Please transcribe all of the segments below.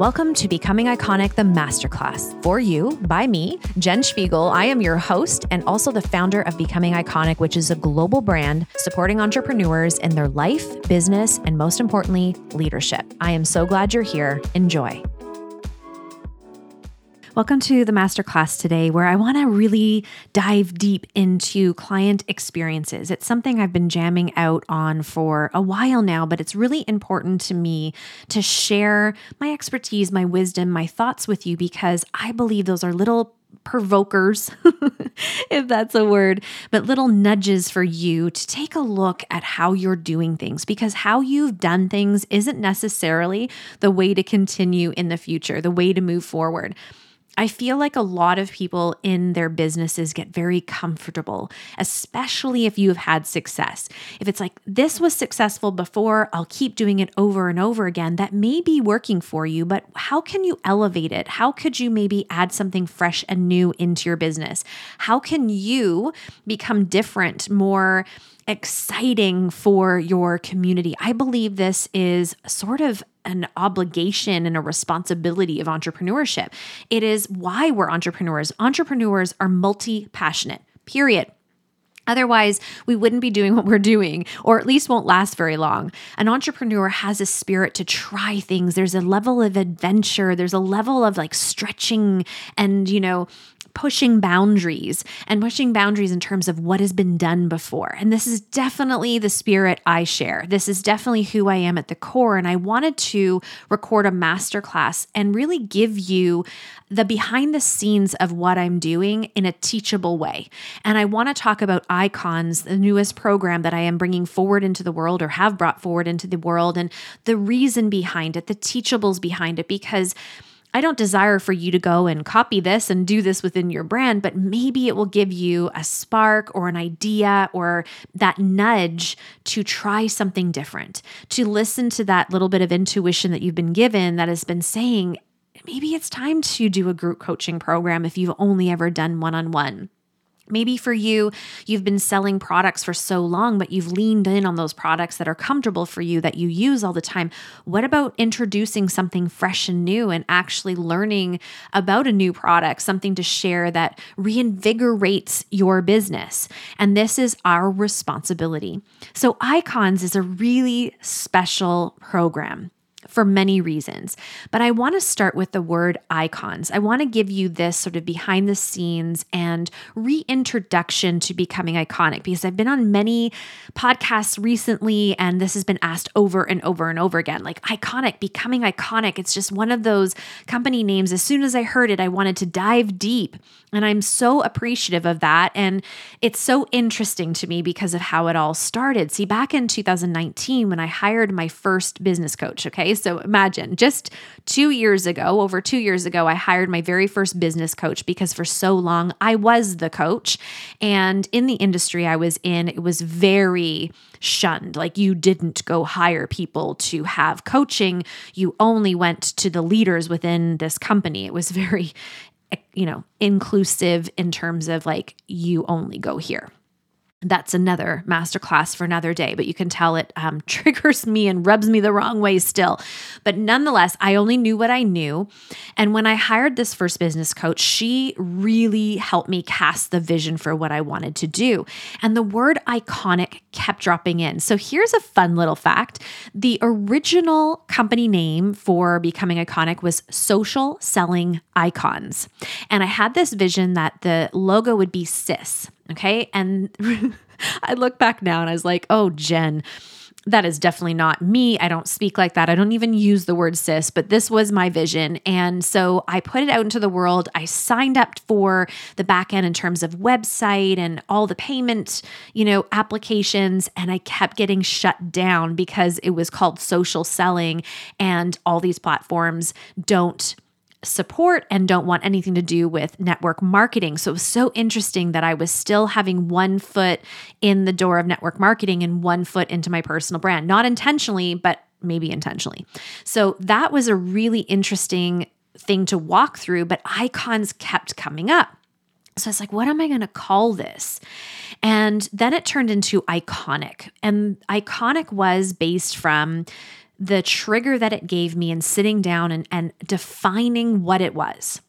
Welcome to Becoming Iconic, the Masterclass. For you, by me, Jen Spiegel. I am your host and also the founder of Becoming Iconic, which is a global brand supporting entrepreneurs in their life, business, and most importantly, leadership. I am so glad you're here. Enjoy. Welcome to the masterclass today, where I want to really dive deep into client experiences. It's something I've been jamming out on for a while now, but it's really important to me to share my expertise, my wisdom, my thoughts with you because I believe those are little provokers, if that's a word, but little nudges for you to take a look at how you're doing things because how you've done things isn't necessarily the way to continue in the future, the way to move forward. I feel like a lot of people in their businesses get very comfortable, especially if you have had success. If it's like, this was successful before, I'll keep doing it over and over again, that may be working for you, but how can you elevate it? How could you maybe add something fresh and new into your business? How can you become different, more? exciting for your community. I believe this is sort of an obligation and a responsibility of entrepreneurship. It is why we're entrepreneurs. Entrepreneurs are multi passionate, period. Otherwise, we wouldn't be doing what we're doing, or at least won't last very long. An entrepreneur has a spirit to try things. There's a level of adventure, there's a level of like stretching and, you know, pushing boundaries and pushing boundaries in terms of what has been done before. And this is definitely the spirit I share. This is definitely who I am at the core. And I wanted to record a masterclass and really give you the behind the scenes of what I'm doing in a teachable way. And I want to talk about Icons, the newest program that I am bringing forward into the world or have brought forward into the world, and the reason behind it, the teachables behind it, because I don't desire for you to go and copy this and do this within your brand, but maybe it will give you a spark or an idea or that nudge to try something different, to listen to that little bit of intuition that you've been given that has been saying, maybe it's time to do a group coaching program if you've only ever done one on one. Maybe for you, you've been selling products for so long, but you've leaned in on those products that are comfortable for you that you use all the time. What about introducing something fresh and new and actually learning about a new product, something to share that reinvigorates your business? And this is our responsibility. So, Icons is a really special program for many reasons. But I want to start with the word icons. I want to give you this sort of behind the scenes and reintroduction to becoming iconic because I've been on many podcasts recently and this has been asked over and over and over again like iconic, becoming iconic. It's just one of those company names. As soon as I heard it, I wanted to dive deep. And I'm so appreciative of that. And it's so interesting to me because of how it all started. See, back in 2019, when I hired my first business coach, okay, so imagine just two years ago, over two years ago, I hired my very first business coach because for so long I was the coach. And in the industry I was in, it was very shunned. Like you didn't go hire people to have coaching, you only went to the leaders within this company. It was very, you know, inclusive in terms of like you only go here that's another masterclass for another day, but you can tell it um, triggers me and rubs me the wrong way still. But nonetheless, I only knew what I knew. And when I hired this first business coach, she really helped me cast the vision for what I wanted to do. And the word iconic kept dropping in. So here's a fun little fact the original company name for becoming iconic was Social Selling Icons. And I had this vision that the logo would be CIS. Okay. And I look back now and I was like, oh, Jen, that is definitely not me. I don't speak like that. I don't even use the word cis, but this was my vision. And so I put it out into the world. I signed up for the back end in terms of website and all the payment, you know, applications. And I kept getting shut down because it was called social selling and all these platforms don't support and don't want anything to do with network marketing. So it was so interesting that I was still having one foot in the door of network marketing and one foot into my personal brand, not intentionally, but maybe intentionally. So that was a really interesting thing to walk through, but icons kept coming up. So I was like, what am I going to call this? And then it turned into iconic. And iconic was based from the trigger that it gave me in sitting down and, and defining what it was.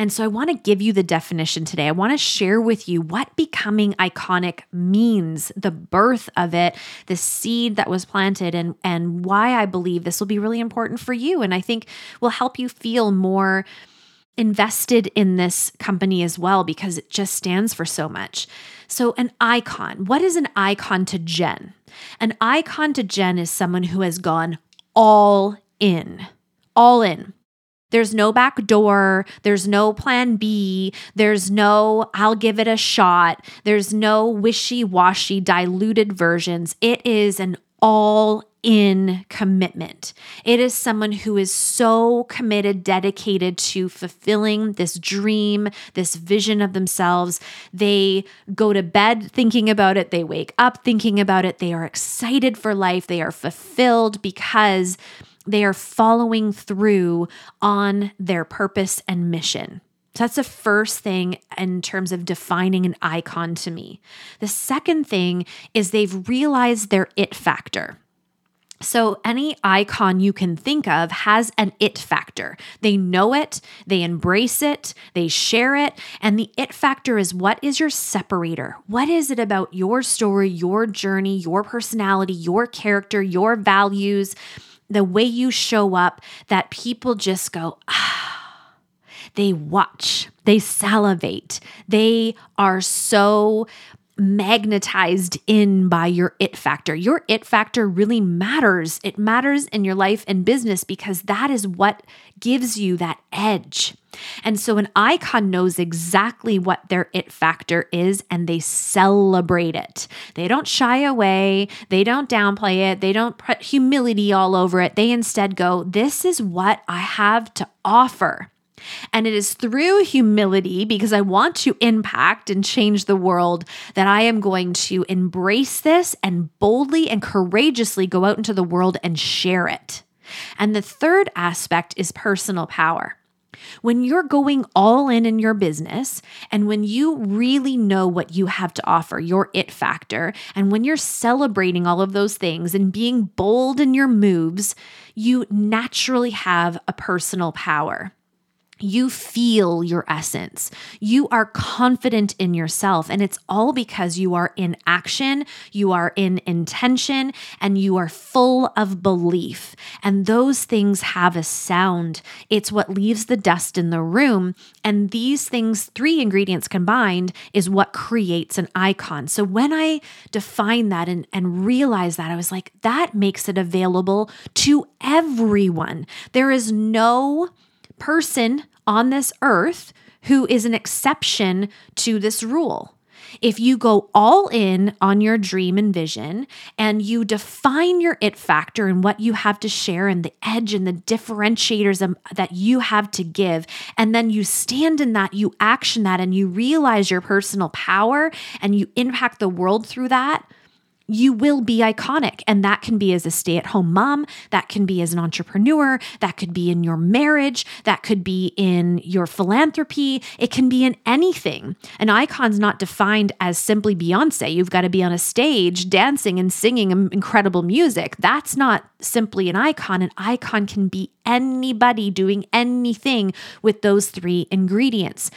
And so I want to give you the definition today. I want to share with you what becoming iconic means, the birth of it, the seed that was planted, and, and why I believe this will be really important for you. And I think will help you feel more invested in this company as well because it just stands for so much. So, an icon. What is an icon to Jen? An icon to Jen is someone who has gone all in, all in. There's no back door. There's no plan B. There's no, I'll give it a shot. There's no wishy washy, diluted versions. It is an all in commitment. It is someone who is so committed, dedicated to fulfilling this dream, this vision of themselves. They go to bed thinking about it, they wake up thinking about it, they are excited for life, they are fulfilled because they are following through on their purpose and mission. So that's the first thing in terms of defining an icon to me. The second thing is they've realized their it factor. So, any icon you can think of has an it factor. They know it, they embrace it, they share it. And the it factor is what is your separator? What is it about your story, your journey, your personality, your character, your values the way you show up that people just go, ah, they watch, they salivate, they are so magnetized in by your it factor. Your it factor really matters. It matters in your life and business because that is what gives you that edge. And so an icon knows exactly what their it factor is and they celebrate it. They don't shy away, they don't downplay it, they don't put humility all over it. They instead go, This is what I have to offer. And it is through humility, because I want to impact and change the world, that I am going to embrace this and boldly and courageously go out into the world and share it. And the third aspect is personal power. When you're going all in in your business, and when you really know what you have to offer, your it factor, and when you're celebrating all of those things and being bold in your moves, you naturally have a personal power. You feel your essence. You are confident in yourself. And it's all because you are in action, you are in intention, and you are full of belief. And those things have a sound. It's what leaves the dust in the room. And these things, three ingredients combined, is what creates an icon. So when I define that and, and realize that, I was like, that makes it available to everyone. There is no person on this earth who is an exception to this rule. If you go all in on your dream and vision and you define your it factor and what you have to share and the edge and the differentiators that you have to give, and then you stand in that, you action that, and you realize your personal power and you impact the world through that, you will be iconic. And that can be as a stay at home mom, that can be as an entrepreneur, that could be in your marriage, that could be in your philanthropy, it can be in anything. An icon's not defined as simply Beyonce. You've got to be on a stage dancing and singing incredible music. That's not simply an icon. An icon can be anybody doing anything with those three ingredients.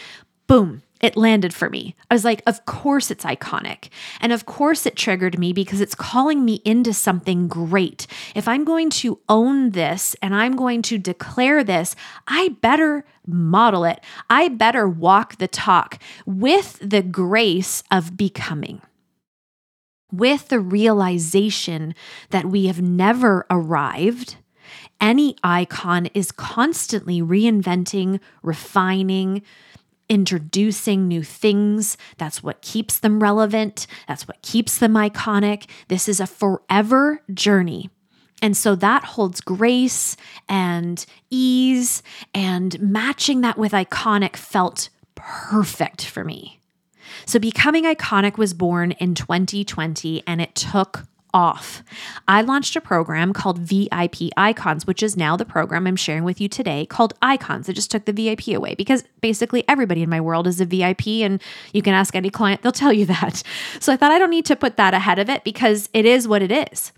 Boom it landed for me. I was like, of course it's iconic. And of course it triggered me because it's calling me into something great. If I'm going to own this and I'm going to declare this, I better model it. I better walk the talk with the grace of becoming. With the realization that we have never arrived, any icon is constantly reinventing, refining, introducing new things. That's what keeps them relevant. That's what keeps them iconic. This is a forever journey. And so that holds grace and ease, and matching that with iconic felt perfect for me. So, Becoming Iconic was born in 2020 and it took off. I launched a program called VIP Icons, which is now the program I'm sharing with you today called Icons. I just took the VIP away because basically everybody in my world is a VIP, and you can ask any client, they'll tell you that. So I thought I don't need to put that ahead of it because it is what it is.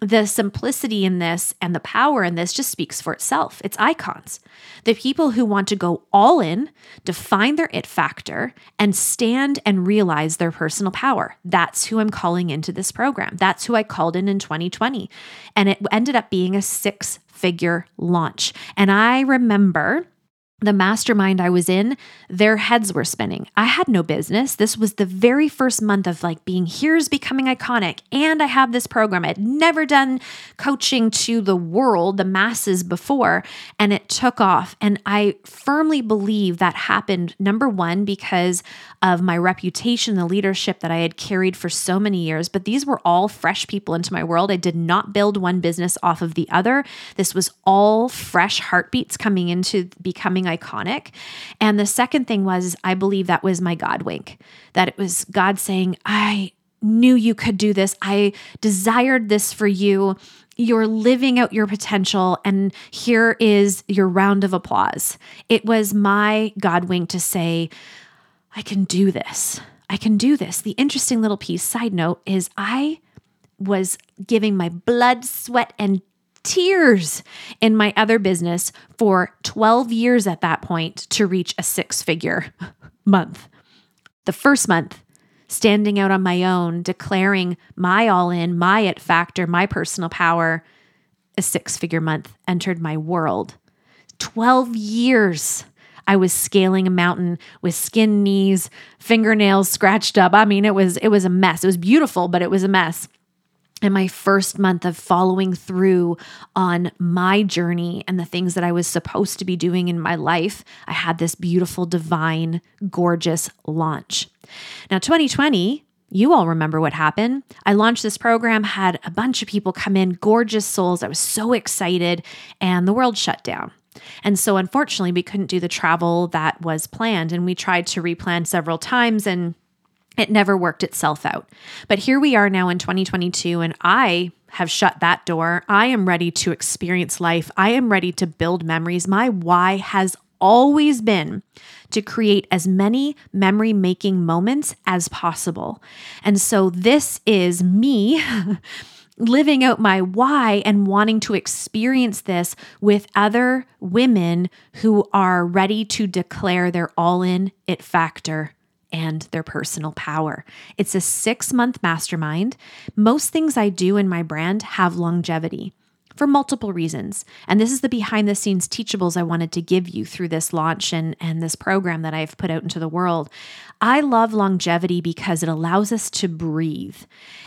The simplicity in this and the power in this just speaks for itself. It's icons. The people who want to go all in, define their it factor, and stand and realize their personal power. That's who I'm calling into this program. That's who I called in in 2020. And it ended up being a six figure launch. And I remember the mastermind I was in, their heads were spinning. I had no business. This was the very first month of like being here's becoming iconic. And I have this program. I had never done coaching to the world, the masses before, and it took off. And I firmly believe that happened, number one, because of my reputation, the leadership that I had carried for so many years. But these were all fresh people into my world. I did not build one business off of the other. This was all fresh heartbeats coming into becoming iconic. And the second thing was, I believe that was my God wink, that it was God saying, I knew you could do this. I desired this for you. You're living out your potential, and here is your round of applause. It was my God wink to say, I can do this. I can do this. The interesting little piece, side note, is I was giving my blood, sweat, and tears in my other business for 12 years at that point to reach a six figure month. The first month, standing out on my own, declaring my all in, my it factor, my personal power, a six figure month entered my world. 12 years. I was scaling a mountain with skin knees, fingernails scratched up. I mean, it was it was a mess. It was beautiful, but it was a mess in my first month of following through on my journey and the things that I was supposed to be doing in my life, I had this beautiful, divine, gorgeous launch. Now, 2020, you all remember what happened. I launched this program, had a bunch of people come in, gorgeous souls. I was so excited, and the world shut down. And so, unfortunately, we couldn't do the travel that was planned, and we tried to replan several times and it never worked itself out. But here we are now in 2022, and I have shut that door. I am ready to experience life. I am ready to build memories. My why has always been to create as many memory making moments as possible. And so this is me. living out my why and wanting to experience this with other women who are ready to declare their all in it factor and their personal power. It's a six month mastermind. Most things I do in my brand have longevity for multiple reasons. And this is the behind the scenes teachables I wanted to give you through this launch and, and this program that I've put out into the world. I love longevity because it allows us to breathe.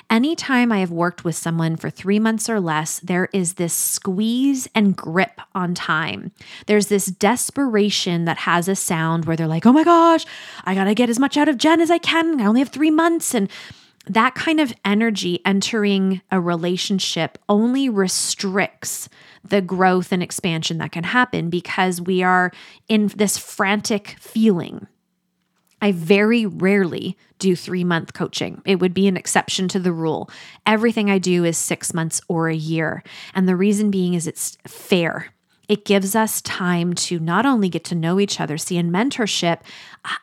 Anytime I have worked with someone for three months or less, there is this squeeze and grip on time. There's this desperation that has a sound where they're like, oh my gosh, I gotta get as much out of Jen as I can. I only have three months. And that kind of energy entering a relationship only restricts the growth and expansion that can happen because we are in this frantic feeling. I very rarely do three month coaching. It would be an exception to the rule. Everything I do is six months or a year. And the reason being is it's fair. It gives us time to not only get to know each other. See, in mentorship,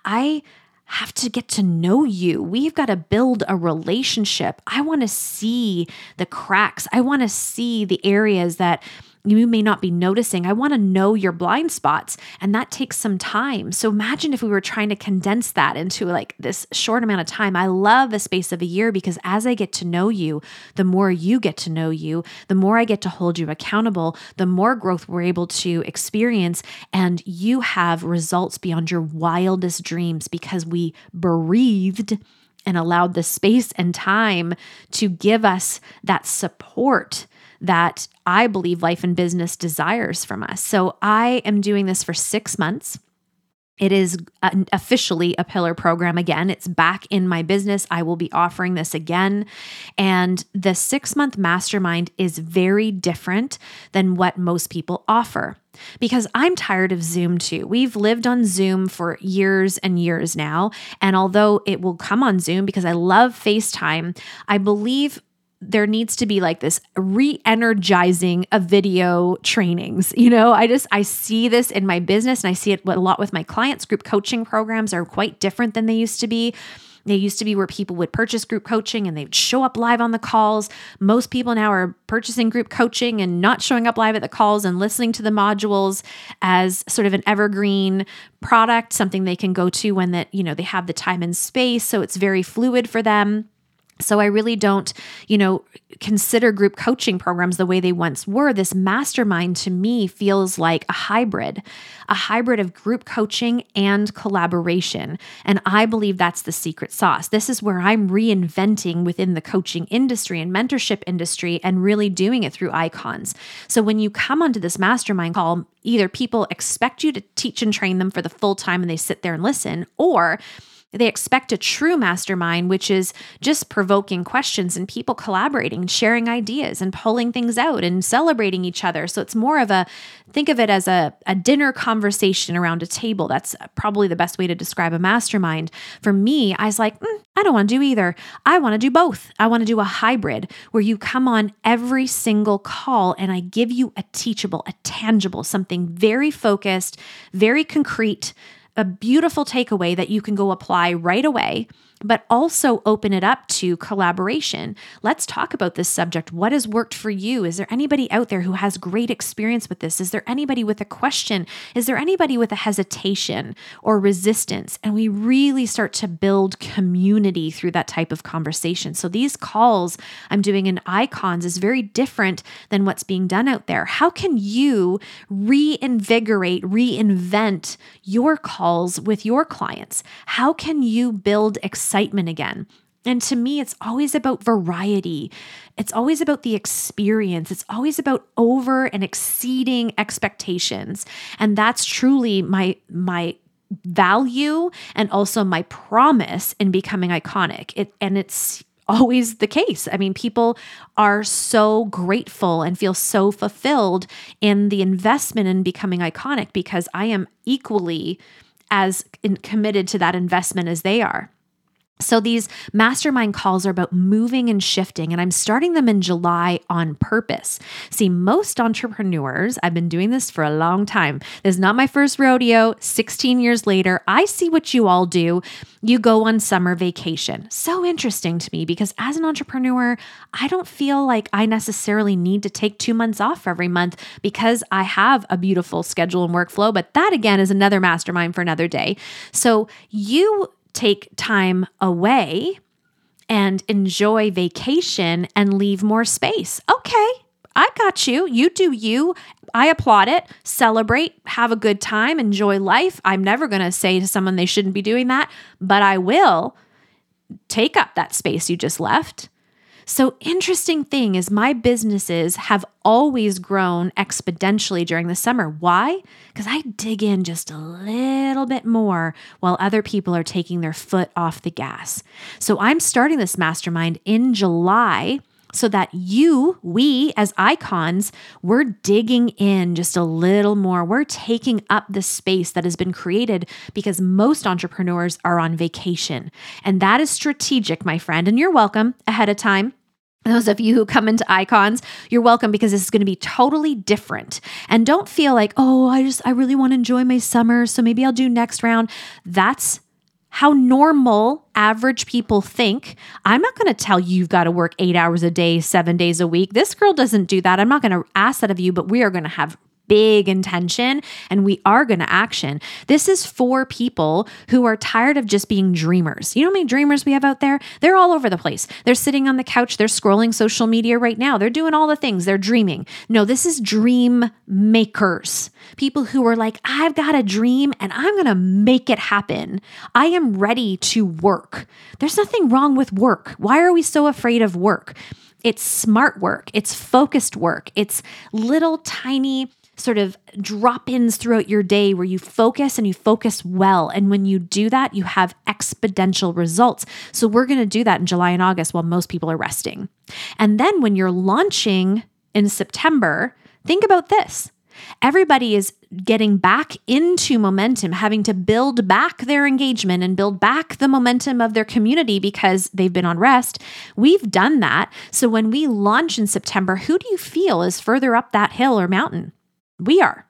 I have to get to know you. We've got to build a relationship. I want to see the cracks. I want to see the areas that you may not be noticing. I want to know your blind spots, and that takes some time. So imagine if we were trying to condense that into like this short amount of time. I love the space of a year because as I get to know you, the more you get to know you, the more I get to hold you accountable, the more growth we're able to experience, and you have results beyond your wildest dreams because we breathed and allowed the space and time to give us that support that I believe life and business desires from us. So I am doing this for six months. It is uh, officially a pillar program again. It's back in my business. I will be offering this again. And the six month mastermind is very different than what most people offer because I'm tired of Zoom too. We've lived on Zoom for years and years now. And although it will come on Zoom because I love FaceTime, I believe there needs to be like this re-energizing of video trainings you know i just i see this in my business and i see it a lot with my clients group coaching programs are quite different than they used to be They used to be where people would purchase group coaching and they would show up live on the calls. Most people now are purchasing group coaching and not showing up live at the calls and listening to the modules as sort of an evergreen product, something they can go to when that, you know, they have the time and space, so it's very fluid for them. So I really don't, you know, consider group coaching programs the way they once were. This mastermind to me feels like a hybrid, a hybrid of group coaching and collaboration. And I believe that's the secret sauce. This is where I'm reinventing within the coaching industry and mentorship industry and really doing it through icons. So when you come onto this mastermind call, either people expect you to teach and train them for the full time and they sit there and listen, or they expect a true mastermind, which is just provoking questions and people collaborating, sharing ideas and pulling things out and celebrating each other. So it's more of a think of it as a, a dinner conversation around a table. That's probably the best way to describe a mastermind. For me, I was like, mm, I don't want to do either. I want to do both. I want to do a hybrid where you come on every single call and I give you a teachable, a tangible, something very focused, very concrete a beautiful takeaway that you can go apply right away but also open it up to collaboration. Let's talk about this subject. What has worked for you? Is there anybody out there who has great experience with this? Is there anybody with a question? Is there anybody with a hesitation or resistance? And we really start to build community through that type of conversation. So these calls I'm doing in icons is very different than what's being done out there. How can you reinvigorate, reinvent your calls with your clients? How can you build excitement? Excitement again. And to me, it's always about variety. It's always about the experience. It's always about over and exceeding expectations. And that's truly my, my, value and also my promise in becoming iconic. It and it's always the case. I mean, people are so grateful and feel so fulfilled in the investment in becoming iconic because I am equally as committed to that investment as they are. So, these mastermind calls are about moving and shifting, and I'm starting them in July on purpose. See, most entrepreneurs, I've been doing this for a long time. This is not my first rodeo. 16 years later, I see what you all do. You go on summer vacation. So interesting to me because as an entrepreneur, I don't feel like I necessarily need to take two months off every month because I have a beautiful schedule and workflow. But that again is another mastermind for another day. So, you take time away and enjoy vacation and leave more space. Okay, I got you. You do you. I applaud it. Celebrate, have a good time, enjoy life. I'm never going to say to someone they shouldn't be doing that, but I will take up that space you just left so, interesting thing is, my businesses have always grown exponentially during the summer. Why? Because I dig in just a little bit more while other people are taking their foot off the gas. So, I'm starting this mastermind in July so that you, we as icons, we're digging in just a little more. We're taking up the space that has been created because most entrepreneurs are on vacation. And that is strategic, my friend. And you're welcome ahead of time. Those of you who come into icons, you're welcome because this is going to be totally different. And don't feel like, oh, I just, I really want to enjoy my summer. So maybe I'll do next round. That's how normal average people think. I'm not going to tell you you've got to work eight hours a day, seven days a week. This girl doesn't do that. I'm not going to ask that of you, but we are going to have big intention and we are going to action. This is for people who are tired of just being dreamers. You know how many dreamers we have out there? They're all over the place. They're sitting on the couch, they're scrolling social media right now. They're doing all the things, they're dreaming. No, this is dream makers. People who are like, I've got a dream and I'm going to make it happen. I am ready to work. There's nothing wrong with work. Why are we so afraid of work? It's smart work, it's focused work, it's little tiny sort of drop ins throughout your day where you focus and you focus well. And when you do that, you have exponential results. So we're going to do that in July and August while most people are resting. And then when you're launching in September, think about this. Everybody is getting back into momentum, having to build back their engagement and build back the momentum of their community because they've been on rest. We've done that. So when we launch in September, who do you feel is further up that hill or mountain? We are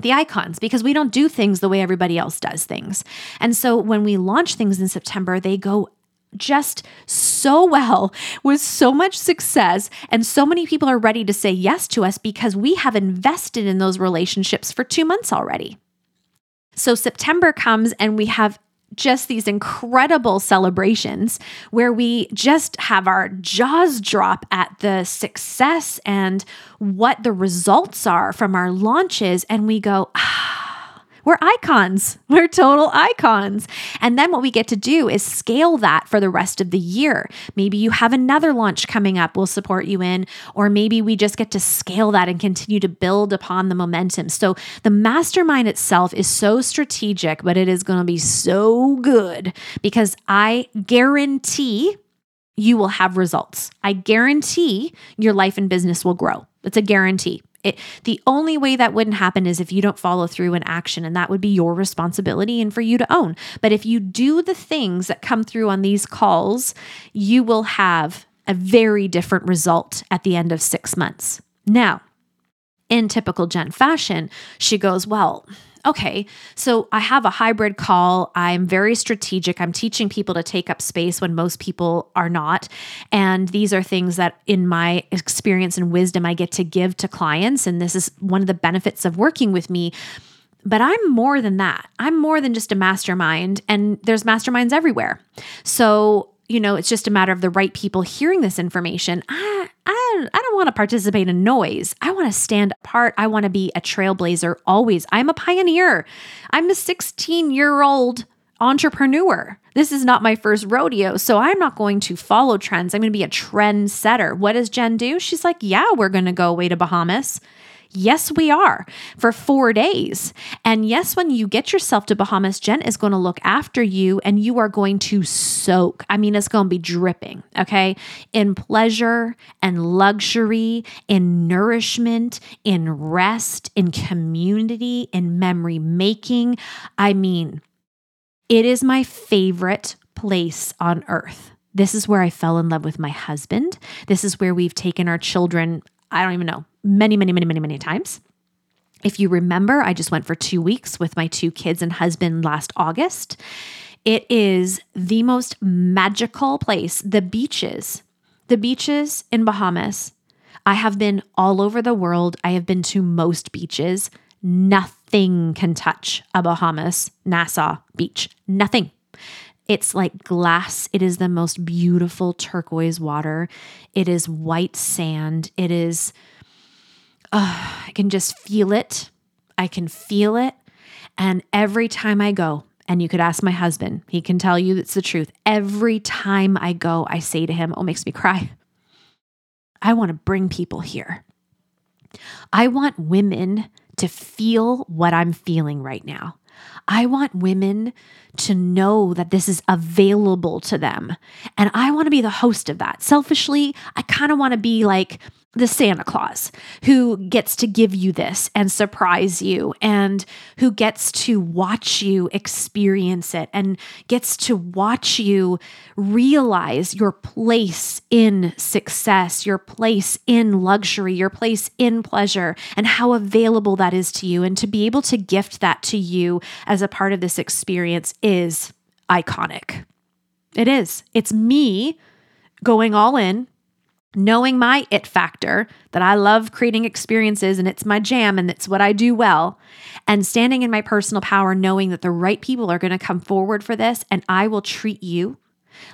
the icons because we don't do things the way everybody else does things. And so when we launch things in September, they go just so well with so much success. And so many people are ready to say yes to us because we have invested in those relationships for two months already. So September comes and we have just these incredible celebrations where we just have our jaws drop at the success and what the results are from our launches. And we go, ah we're icons. We're total icons. And then what we get to do is scale that for the rest of the year. Maybe you have another launch coming up we'll support you in, or maybe we just get to scale that and continue to build upon the momentum. So the mastermind itself is so strategic, but it is going to be so good because I guarantee you will have results. I guarantee your life and business will grow. It's a guarantee. It, the only way that wouldn't happen is if you don't follow through in action, and that would be your responsibility and for you to own. But if you do the things that come through on these calls, you will have a very different result at the end of six months. Now, in typical Jen fashion, she goes, Well, okay, so I have a hybrid call. I'm very strategic. I'm teaching people to take up space when most people are not. And these are things that, in my experience and wisdom, I get to give to clients. And this is one of the benefits of working with me. But I'm more than that. I'm more than just a mastermind, and there's masterminds everywhere. So you know, it's just a matter of the right people hearing this information. I, don't want to participate in noise. I want to stand apart. I want to be a trailblazer always. I'm a pioneer. I'm a 16 year old entrepreneur. This is not my first rodeo, so I'm not going to follow trends. I'm going to be a trendsetter. What does Jen do? She's like, Yeah, we're going to go away to Bahamas. Yes, we are for four days. And yes, when you get yourself to Bahamas, Jen is going to look after you and you are going to soak. I mean, it's going to be dripping, okay? In pleasure and luxury, in nourishment, in rest, in community, in memory making. I mean, it is my favorite place on earth. This is where I fell in love with my husband. This is where we've taken our children I don't even know, many, many, many, many, many times. If you remember, I just went for two weeks with my two kids and husband last August. It is the most magical place. The beaches, the beaches in Bahamas. I have been all over the world. I have been to most beaches. Nothing can touch a Bahamas Nassau beach. Nothing. It's like glass. It is the most beautiful turquoise water. It is white sand. It is, uh, I can just feel it. I can feel it. And every time I go, and you could ask my husband, he can tell you it's the truth. Every time I go, I say to him, Oh, makes me cry. I want to bring people here. I want women to feel what I'm feeling right now. I want women to know that this is available to them. And I want to be the host of that. Selfishly, I kind of want to be like the Santa Claus who gets to give you this and surprise you and who gets to watch you experience it and gets to watch you realize your place in success, your place in luxury, your place in pleasure, and how available that is to you. And to be able to gift that to you as a part of this experience is iconic. It is. It's me going all in knowing my it factor, that I love creating experiences and it's my jam and it's what I do well, and standing in my personal power, knowing that the right people are going to come forward for this and I will treat you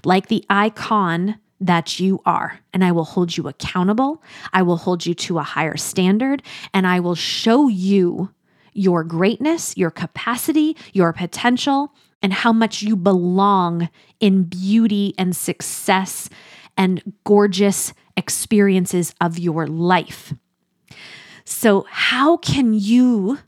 like the icon that you are. And I will hold you accountable. I will hold you to a higher standard and I will show you your greatness, your capacity, your potential, and how much you belong in beauty and success and gorgeous experiences of your life. So, how can you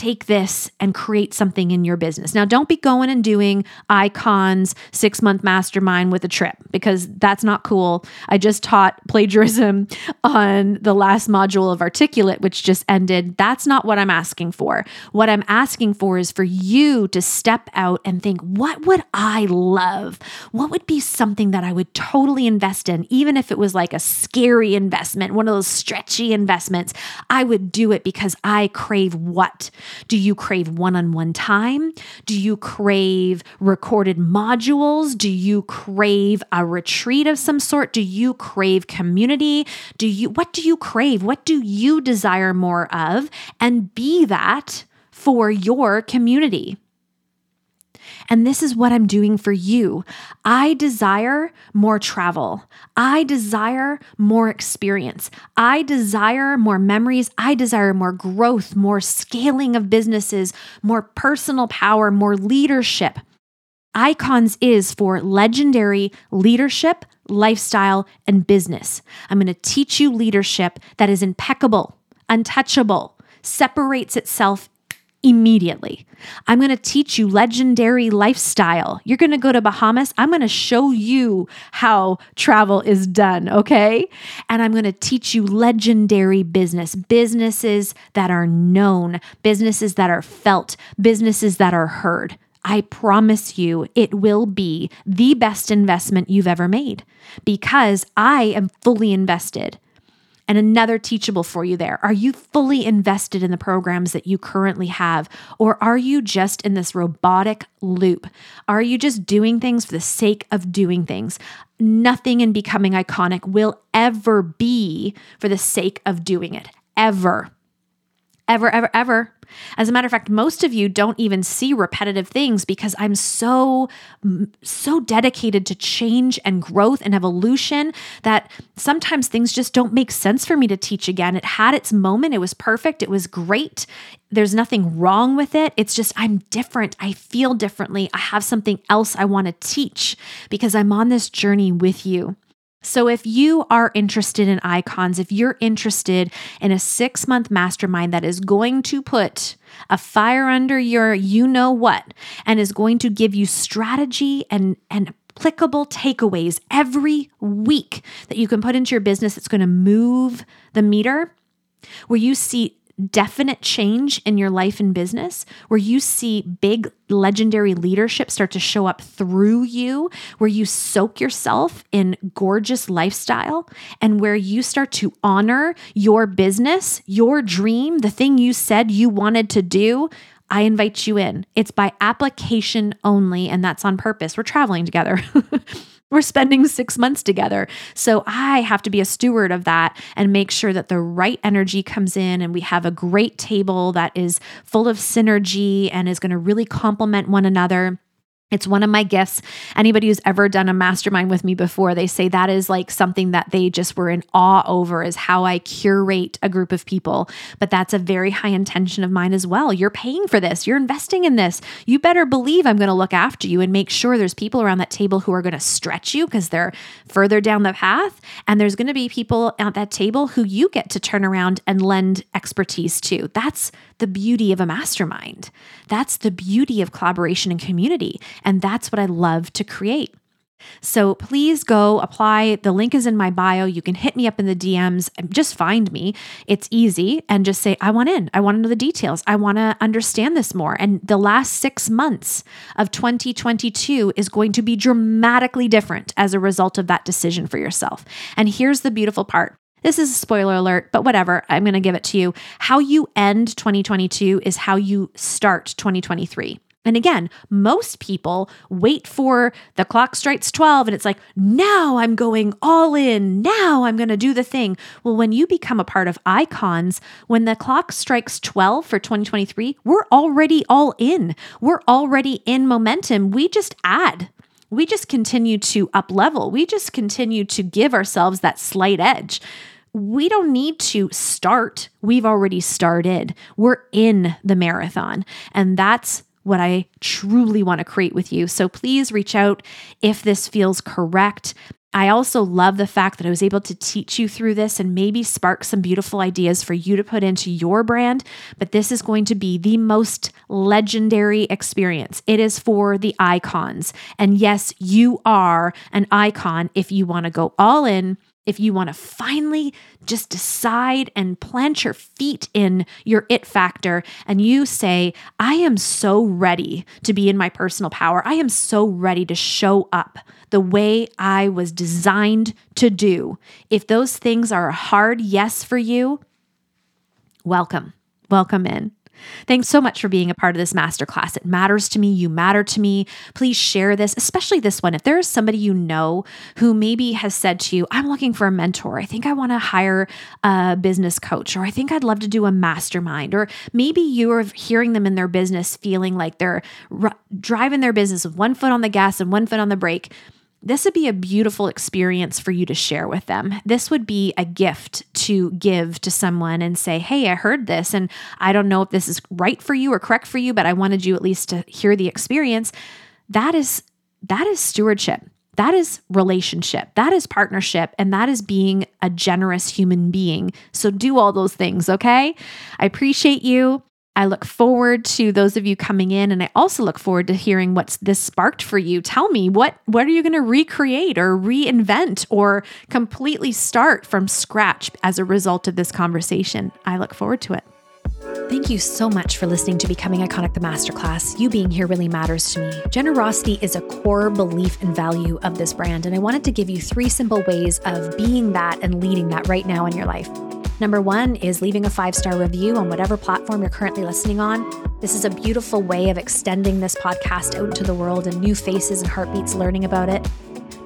take this and create something in your business. Now, don't be going and doing icons, six month mastermind with a trip because that's not cool. I just taught plagiarism on the last module of Articulate, which just ended. That's not what I'm asking for. What I'm asking for is for you to step out and think, what would I love? What would be something that I would totally invest in, even if it was like a scary investment, one of those stretchy investments? I would do it because I crave what? Do you crave one on one time? Do you crave recorded modules? Do you crave a retreat of some sort? Do you crave community? Do you, what do you crave? What do you desire more of? And be that for your community. And this is what I'm doing for you. I desire more travel. I desire more experience. I desire more memories. I desire more growth, more scaling of businesses, more personal power, more leadership. Icons is for legendary leadership, lifestyle, and business. I'm going to teach you leadership that is impeccable, untouchable, separates itself immediately. I'm going to teach you legendary lifestyle. You're going to go to Bahamas. I'm going to show you how travel is done, okay? And I'm going to teach you legendary business, businesses that are known, businesses that are felt, businesses that are heard. I promise you it will be the best investment you've ever made because I am fully invested and another teachable for you there. Are you fully invested in the programs that you currently have? Or are you just in this robotic loop? Are you just doing things for the sake of doing things? Nothing in becoming iconic will ever be for the sake of doing it, ever ever, ever, ever. As a matter of fact, most of you don't even see repetitive things because I'm so, so dedicated to change and growth and evolution that sometimes things just don't make sense for me to teach again. It had its moment, it was perfect, it was great. There's nothing wrong with it. It's just I'm different. I feel differently. I have something else I want to teach because I'm on this journey with you. So, if you are interested in icons, if you're interested in a six month mastermind that is going to put a fire under your you know what and is going to give you strategy and, and applicable takeaways every week that you can put into your business that's going to move the meter, where you see definite change in your life and business, where you see big legendary leadership start to show up through you, where you soak yourself in gorgeous lifestyle, and where you start to honor your business, your dream, the thing you said you wanted to do. I invite you in. It's by application only, and that's on purpose. We're traveling together. We're spending six months together. So I have to be a steward of that and make sure that the right energy comes in and we have a great table that is full of synergy and is going to really complement one another. It's one of my gifts. Anybody who's ever done a mastermind with me before, they say that is like something that they just were in awe over is how I curate a group of people. But that's a very high intention of mine as well. You're paying for this, you're investing in this. You better believe I'm going to look after you and make sure there's people around that table who are going to stretch you because they're further down the path. And there's going to be people at that table who you get to turn around and lend expertise to. That's the beauty of a mastermind. That's the beauty of collaboration and community. And that's what I love to create. So please go apply. The link is in my bio. You can hit me up in the DMs. Just find me. It's easy and just say, I want in. I want to know the details. I want to understand this more. And the last six months of 2022 is going to be dramatically different as a result of that decision for yourself. And here's the beautiful part this is a spoiler alert, but whatever. I'm going to give it to you. How you end 2022 is how you start 2023. And again, most people wait for the clock strikes 12 and it's like, now I'm going all in. Now I'm going to do the thing. Well, when you become a part of icons, when the clock strikes 12 for 2023, we're already all in. We're already in momentum. We just add we just continue to up level. We just continue to give ourselves that slight edge we don't need to start. We've already started. We're in the marathon. And that's what I truly want to create with you. So please reach out if this feels correct. I also love the fact that I was able to teach you through this and maybe spark some beautiful ideas for you to put into your brand. But this is going to be the most legendary experience. It is for the icons. And yes, you are an icon if you want to go all in if you want to finally just decide and plant your feet in your it factor and you say, I am so ready to be in my personal power. I am so ready to show up the way I was designed to do. If those things are a hard yes for you, welcome. Welcome in. Thanks so much for being a part of this masterclass. It matters to me. You matter to me. Please share this, especially this one. If there is somebody you know who maybe has said to you, I'm looking for a mentor, I think I want to hire a business coach, or I think I'd love to do a mastermind, or maybe you're hearing them in their business feeling like they're r- driving their business with one foot on the gas and one foot on the brake this would be a beautiful experience for you to share with them. This would be a gift to give to someone and say, Hey, I heard this, and I don't know if this is right for you or correct for you, but I wanted you at least to hear the experience. That is that is stewardship. That is relationship. That is partnership. And that is being a generous human being. So do all those things, okay? I appreciate you. I look forward to those of you coming in and I also look forward to hearing what's this sparked for you. Tell me what what are you going to recreate or reinvent or completely start from scratch as a result of this conversation. I look forward to it. Thank you so much for listening to Becoming Iconic the Masterclass. You being here really matters to me. Generosity is a core belief and value of this brand, and I wanted to give you three simple ways of being that and leading that right now in your life. Number one is leaving a five star review on whatever platform you're currently listening on. This is a beautiful way of extending this podcast out into the world and new faces and heartbeats learning about it.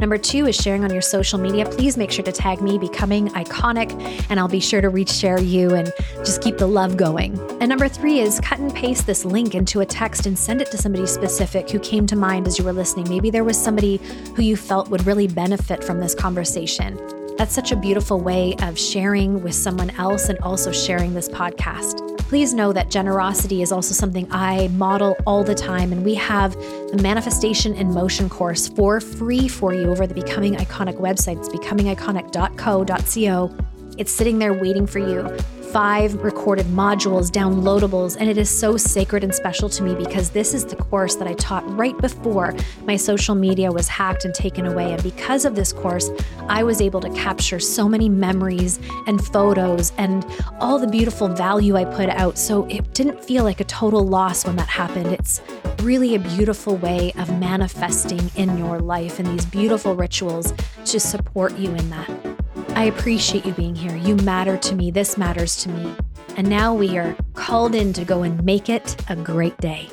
Number two is sharing on your social media. Please make sure to tag me, Becoming Iconic, and I'll be sure to reach share you and just keep the love going. And number three is cut and paste this link into a text and send it to somebody specific who came to mind as you were listening. Maybe there was somebody who you felt would really benefit from this conversation. That's such a beautiful way of sharing with someone else and also sharing this podcast. Please know that generosity is also something I model all the time, and we have the Manifestation in Motion course for free for you over the Becoming Iconic website. It's becomingiconic.co.co. It's sitting there waiting for you five recorded modules, downloadables, and it is so sacred and special to me because this is the course that I taught right before my social media was hacked and taken away. And because of this course, I was able to capture so many memories and photos and all the beautiful value I put out. So it didn't feel like a total loss when that happened. It's really a beautiful way of manifesting in your life and these beautiful rituals to support you in that. I appreciate you being here. You matter to me. This matters to me. And now we are called in to go and make it a great day.